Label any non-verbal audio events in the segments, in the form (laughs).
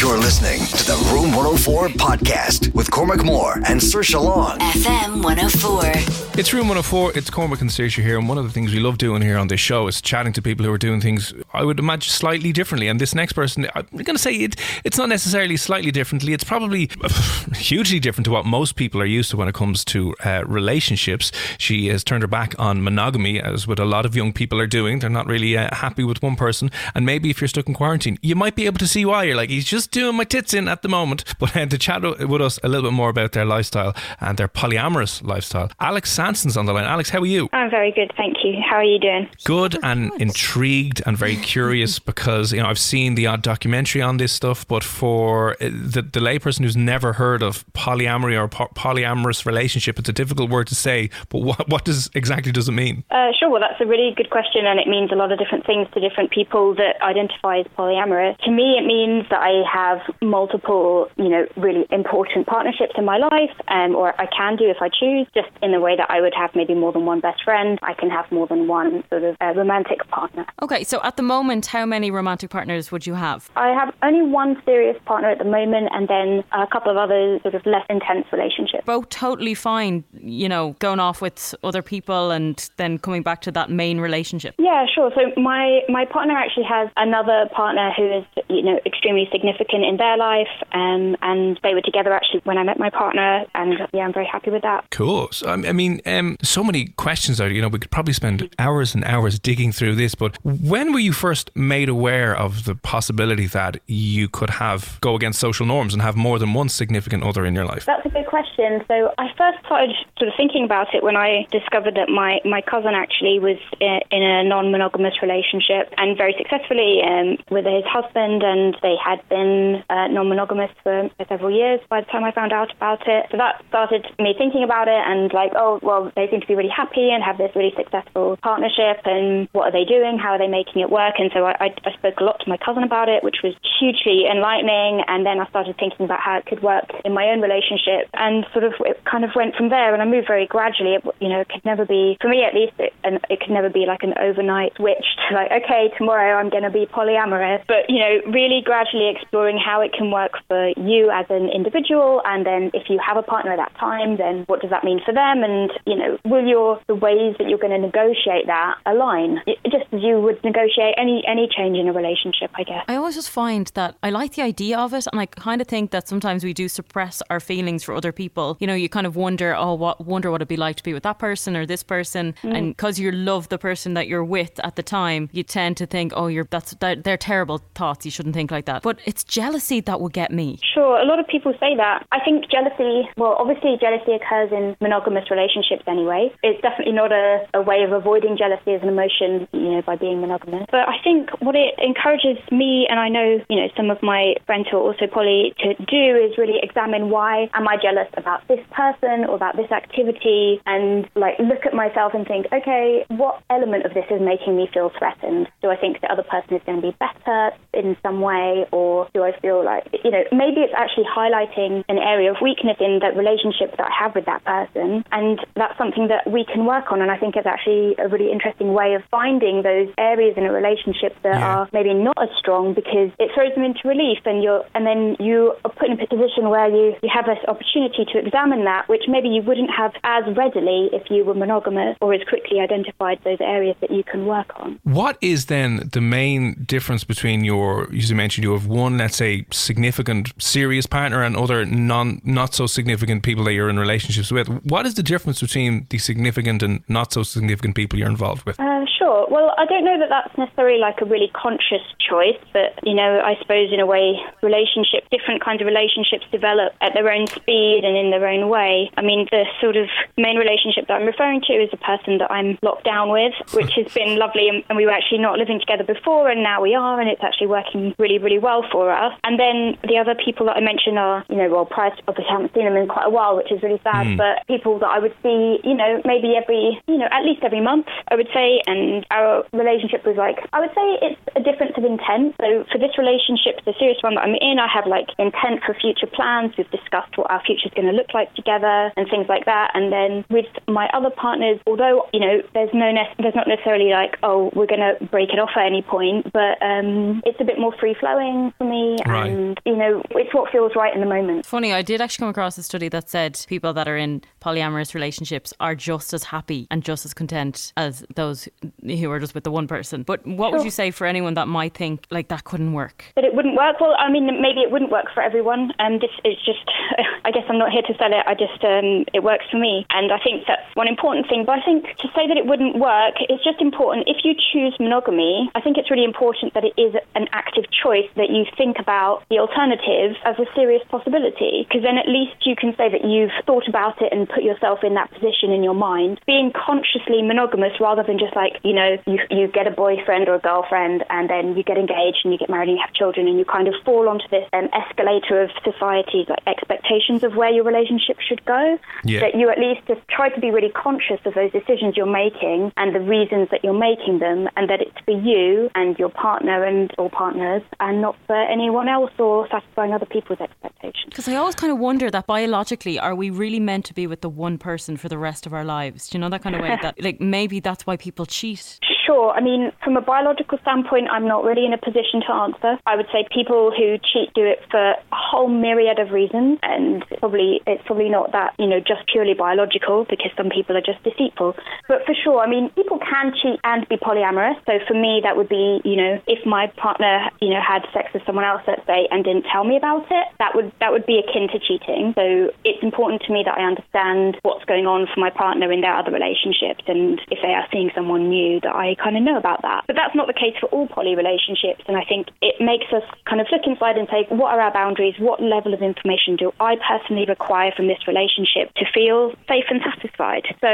You're listening to the Room 104 podcast with Cormac Moore and Saoirse Long. FM 104. It's Room 104. It's Cormac and Saoirse here, and one of the things we love doing here on this show is chatting to people who are doing things I would imagine slightly differently. And this next person, I'm going to say it, it's not necessarily slightly differently. It's probably (sighs) hugely different to what most people are used to when it comes to uh, relationships. She has turned her back on monogamy, as what a lot of young people are doing. They're not really uh, happy with one person, and maybe if you're stuck in quarantine, you might be able to see why. You're like, he's just doing my tits in at the moment. (laughs) But uh, to chat with us a little bit more about their lifestyle and their polyamorous lifestyle, Alex Sanson's on the line. Alex, how are you? I'm very good, thank you. How are you doing? Good and intrigued and very (laughs) curious because you know I've seen the odd documentary on this stuff, but for uh, the the layperson who's never heard of polyamory or po- polyamorous relationship, it's a difficult word to say. But what what does exactly does it mean? Uh, sure. Well, that's a really good question, and it means a lot of different things to different people that identify as polyamorous. To me, it means that I have multiple, you know, really important partnerships in my life, um, or I can do if I choose, just in the way that I would have maybe more than one best friend. I can have more than one sort of uh, romantic partner. Okay, so at the moment, how many romantic partners would you have? I have only one serious partner at the moment, and then a couple of other sort of less intense relationships. Both totally fine, you know, going off with other people and then coming back to that main relationship. Yeah, sure. So my my partner actually has another partner who is you know extremely significant in their life, um, and they were together actually when I met my partner, and yeah, I'm very happy with that. Cool. So, I I mean, um, so many questions there. You know, we could probably spend hours and hours digging through this. But when were you first made aware of the possibility that you could have go against social norms and have more than one significant other in your life? That's a good question. So I first started sort of thinking about it when I discovered that my, my cousin actually was in, in a non-monogamous relationship and very successfully um, with his husband, and they had been uh, non-monogamous for several years by the time I found out about it. So that started me thinking about it and like, oh, well, they seem to be really happy and have this really successful partnership, and what are they doing? How are they making it work? And so I, I, I spoke a lot to my cousin about it, which was hugely enlightening. And then I started thinking about how it could work in my own relationship, and sort of it kind of went from there. And I moved very gradually. It, you know, it could never be for me at least, it, and it could never be like an overnight switch to like, okay, tomorrow I'm going to be polyamorous. But you know, really gradually exploring how it can work for you as an individual, and then if you have a partner at that time, then what does that mean for them? And you know, will your the ways that you're going to negotiate that align? It- Just as you would negotiate any any change in a relationship, I guess. I always just find that I like the idea of it, and I kind of think that sometimes we do suppress our feelings for other people. You know, you kind of wonder, oh, what wonder what it'd be like to be with that person or this person, mm. and because you love the person that you're with at the time, you tend to think, oh, you're that's they're, they're terrible thoughts. You shouldn't think like that. But it's jealousy that will get me. Sure, a lot of people say that. I think jealousy, well, obviously jealousy occurs in monogamous relationships anyway. It's definitely not a, a way of avoiding jealousy as an emotion, you know, by being monogamous. But I think what it encourages me, and I know, you know, some of my friends who are also poly to do is really examine why am I jealous about this person or about this activity and like look at myself and think, okay, what element of this is making me feel threatened? Do I think the other person is going to be better in some way or do do I feel like, you know, maybe it's actually highlighting an area of weakness in the relationship that I have with that person. And that's something that we can work on. And I think it's actually a really interesting way of finding those areas in a relationship that Yeah. are maybe not as strong because it throws them into relief and you're, and then you are put in a position where you, you have this opportunity to examine that, which maybe you wouldn't have as readily if you were monogamous or as quickly identified those areas that you can work on. What is then the main difference between your, as you mentioned, you have one, let's say, significant, serious partner and other non, not so significant people that you're in relationships with? What is the difference between the significant and not so significant people you're involved with? Uh, sure. Well, I don't know that that's necessarily like a really conscious choice, but you know, I suppose in a way, relationship, different kinds of relationships develop at their own speed and in their own way. I mean, the sort of main relationship that I'm referring to is a person that I'm locked down with, which has been lovely, and, and we were actually not living together before, and now we are, and it's actually working really, really well for us. And then the other people that I mentioned are, you know, well, prior to, obviously I haven't seen them in quite a while, which is really sad, hmm. but people that I would see, you know, maybe every, you know, at least every month, I would say, and our relationship was like, I would say it's a difference of intent. So for this relationship, the serious one that I'm in, I have like intent for future plans. We've discussed what our future is going to look like together and things like that. And then with my other partners, although you know, there's no ne- there's not necessarily like, oh, we're going to break it off at any point, but um, it's a bit more free flowing for me, Right. and you know, it's what feels right in the moment. Funny, I did actually come across a study that said people that are in polyamorous relationships are just as happy and just as content as those who are just with the one person. But what would you say for anyone that might think like that couldn't work? That it wouldn't work. Well, I mean, maybe it wouldn't work for everyone. And this is just, (laughs) I guess I'm not here to sell it. I just, um, it works for me. And I think that's one important thing. But I think to say that it wouldn't work is just important. If you choose monogamy, I think it's really important that it is an active choice that you think about the alternatives as a serious possibility. Because then at least you can say that you've thought about it and put yourself in that position in your mind. Being consciously monogamous rather than just like, you know, you, you get a boyfriend or a girlfriend and then you get engaged and you get married and you have children and you kind of fall onto this um, escalator of society's like expectations of where your relationship should go. Yeah. That you at least just try to be really conscious of those decisions you're making and the reasons that you're making them and that it's for you and your partner and or partners and not for anyone else or satisfying other people's expectations. Because I always kind of wonder that biologically, are we really meant to be with the one person for the rest of our lives? Do you know that kind of way? (laughs) That like maybe that's why people cheat. Sure. I mean, from a biological standpoint, I'm not really in a position to answer. I would say people who cheat do it for a whole myriad of reasons, and probably it's probably not that you know just purely biological because some people are just deceitful. But for sure, I mean, people can cheat and be polyamorous. So for me, that would be you know if my partner you know had sex with someone else, let's say, and didn't tell me about it, that would that would be akin to cheating. So it's important to me that I understand what's going on for my partner in their other relationships, and if they are seeing someone new, that I kind of know about that. But that's not the case for all poly relationships, and I think it makes us kind of look inside and say, what are our boundaries? What level of information do I personally require from this relationship to feel safe and satisfied? So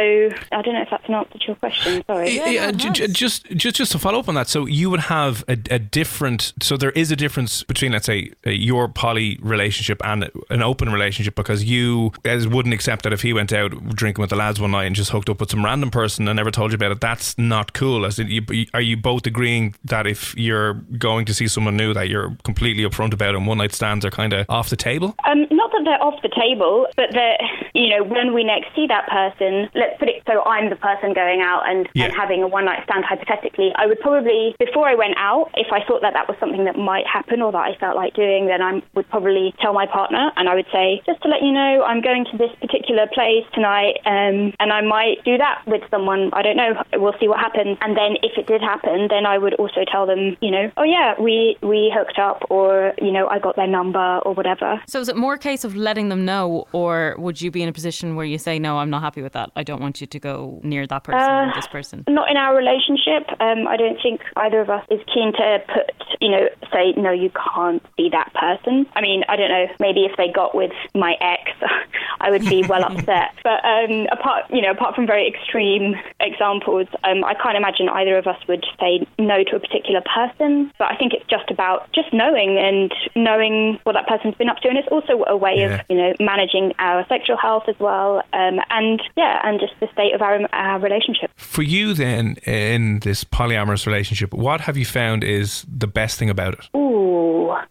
I don't know if that's an answer to your question. Sorry. Yeah, yeah, no, ju- it ju- has. just just just to follow up on that. So you would have a, a different. So there is a difference between, let's say, uh, your poly relationship and an open relationship because you guys wouldn't accept that if he went out drinking with the lads one night and just hooked up with some random person and never told you about it. That's not cool. As you, are you both agreeing that if you're going to see someone new, that you're completely upfront about and one night stands are kind of off the table? Um, not that they're off the table, but that you know when we next see that person, let's put it so I'm the person going out and, Yeah. and having a one night stand hypothetically. I would probably before I went out, if I thought that that was something that might happen or that I felt like doing, then I would probably tell my partner and I would say just to let you know I'm going to this particular place tonight, um, and I might do that with someone. I don't know. We'll see what happens. And then if it did happen, then I would also tell them, you know, oh yeah, we we hooked up, or you know, I got their number or whatever. So is it more a case of letting them know, or would you be in a position where you say, "No, I'm not happy with that. I don't want you to go near that person or Uh, this person"? Not in our relationship. Um, I don't think either of us is keen to put, you know, say, no, you can't be that person. I mean, I don't know, maybe if they got with my ex, (laughs) I would be well (laughs) upset. But um, apart, you know, apart from very extreme examples, um, I can't imagine either of us would say no to a particular person. But I think it's just about just knowing and knowing what that person's been up to. And it's also a way Yeah. of, you know, managing our sexual health as well. Um, and yeah, and just the state of our, our relationship. For you, then, in this polyamorous relationship, what have you found is the best thing about it? Ooh,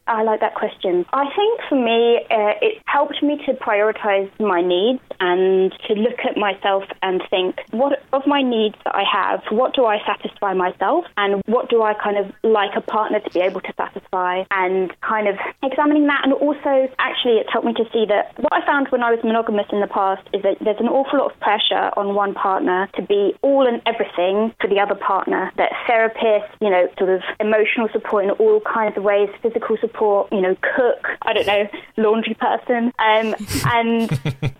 I like that question. I think for me, uh, it helped me to prioritize my needs and to look at myself and think, what of my needs that I have, what do I satisfy myself, and what do I kind of like a partner to be able to satisfy, and kind of examining that. And also, actually, it's helped me to see that what I found when I was monogamous in the past is that there's an awful lot of pressure on one partner to be all and everything for the other partner. That therapists, you know, sort of emotional support in all kinds of ways, physical support, you know, cook, I don't know, laundry person. Um, (laughs) and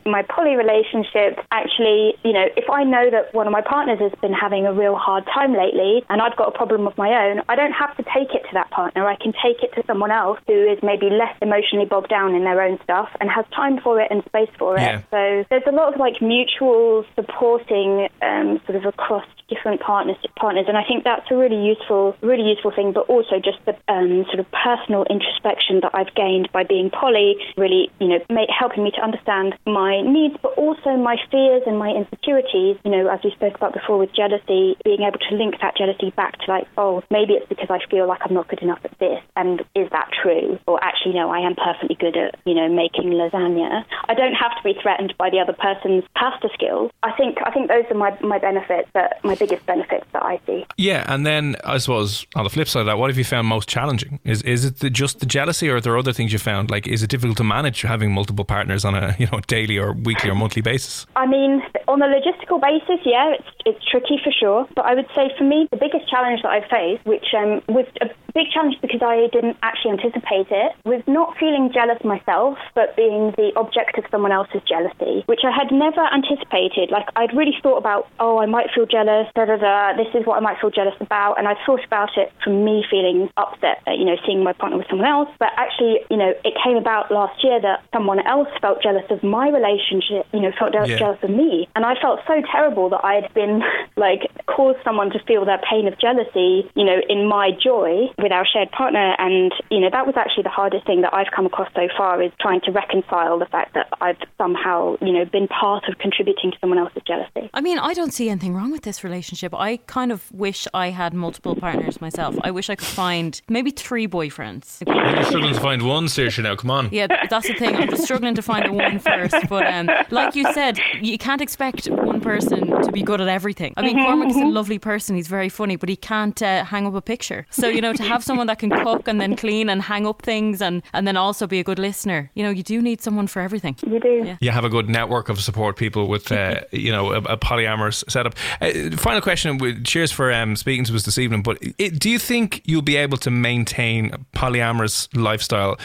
my poly relationship, actually, you know, if I know that one of my partners has been having a real hard time lately and I've got a problem of my own, I don't have to take it to that partner. I can take it to someone else who is maybe less emotionally bogged down in their own stuff and has time for it and space for it. Yeah. So there's a lot of like mutual supporting um, sort of across different partners partners and I think that's a really useful really useful thing but also just the um, sort of personal introspection that I've gained by being poly really you know helping me to understand my needs but also my fears and my insecurities. You know as we spoke about before with jealousy being able to link that jealousy back to like oh maybe it's because I feel like I'm not good enough at this and is that true? Or actually no I am perfectly good at you know making lasagna. I don't have to be threatened by the other person's pasta skills. I think I think those are my, my benefits that my biggest benefits that I see. Yeah, and then I suppose on the flip side of that, what have you found most challenging? Is is it just the jealousy, or are there other things you found? Like, is it difficult to manage having multiple partners on a (laughs) you know daily or weekly or monthly basis? I mean, on a logistical basis, yeah, it's it's tricky for sure. But I would say for me, the biggest challenge that I've faced, which um, was a big challenge because I didn't actually anticipate it, was not feeling jealous myself, but being the object of someone else's jealousy, which I had never anticipated. Like I'd really thought about, oh, I might feel jealous, da da da. This is what I might feel jealous about, and I thought about it from me feeling upset, at, you know, seeing my partner with someone else. But actually, you know, it came about last year that someone else felt jealous of my relationship, you know, felt jealous Yeah. jealous of me, and I felt so terrible that I had been (laughs) like caused someone to feel their pain of jealousy, you know, in my joy with our shared partner, and you know, that was actually the hardest thing that I've come across so far is trying to reconcile the fact that I've somehow, you know, been part of contributing to someone else's jealousy. I mean, I don't see anything wrong with this relationship. I kind of wish I had multiple partners myself. I wish I could find maybe three boyfriends. (laughs) You're struggling to find one, Saoirse, now. Come on. Yeah, that's the thing. I'm just struggling to find the one first. But um, like you said, you can't expect one person to be good at everything. I mean, Cormac is a lovely person. He's very funny, but he can't uh, hang up a picture. So you know, to have someone that can cook and then clean and hang up things and and then also be a good listener, you know, you do need someone for everything. You do. you have a good network of support people with uh, (laughs) you know a, a polyamorous setup. Uh, final question. with- Cheers for um, speaking to us this evening. But it, do you think you'll be able to maintain a polyamorous lifestyle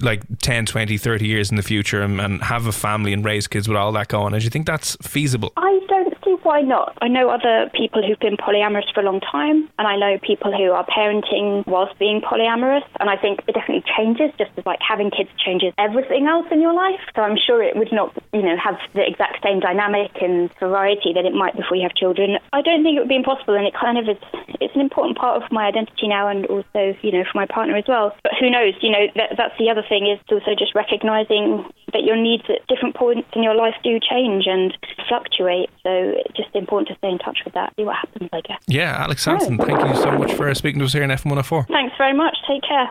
like 10, 20, 30 years in the future and, and have a family and raise kids with all that going? on? Do you think that's feasible? I don't see why not. I know other people who've been polyamorous for a long time, and I know people who are parenting whilst being polyamorous, and I think it definitely changes, just as like having kids changes everything else in your life. So I'm sure it would not, you know, have the exact same dynamic and variety that it might before you have children. I don't think it would be impossible, and it kind of is. It's an important part of my identity now, and also, you know, for my partner as well. But who knows? You know, that, that's the other thing is also just recognizing that your needs at different points in your life do change and fluctuate. So it's just important to stay in touch with that, see what happens, I guess. Yeah, Alex Sanson, thank you so much for speaking to us here in F104. Thanks very much. Take care.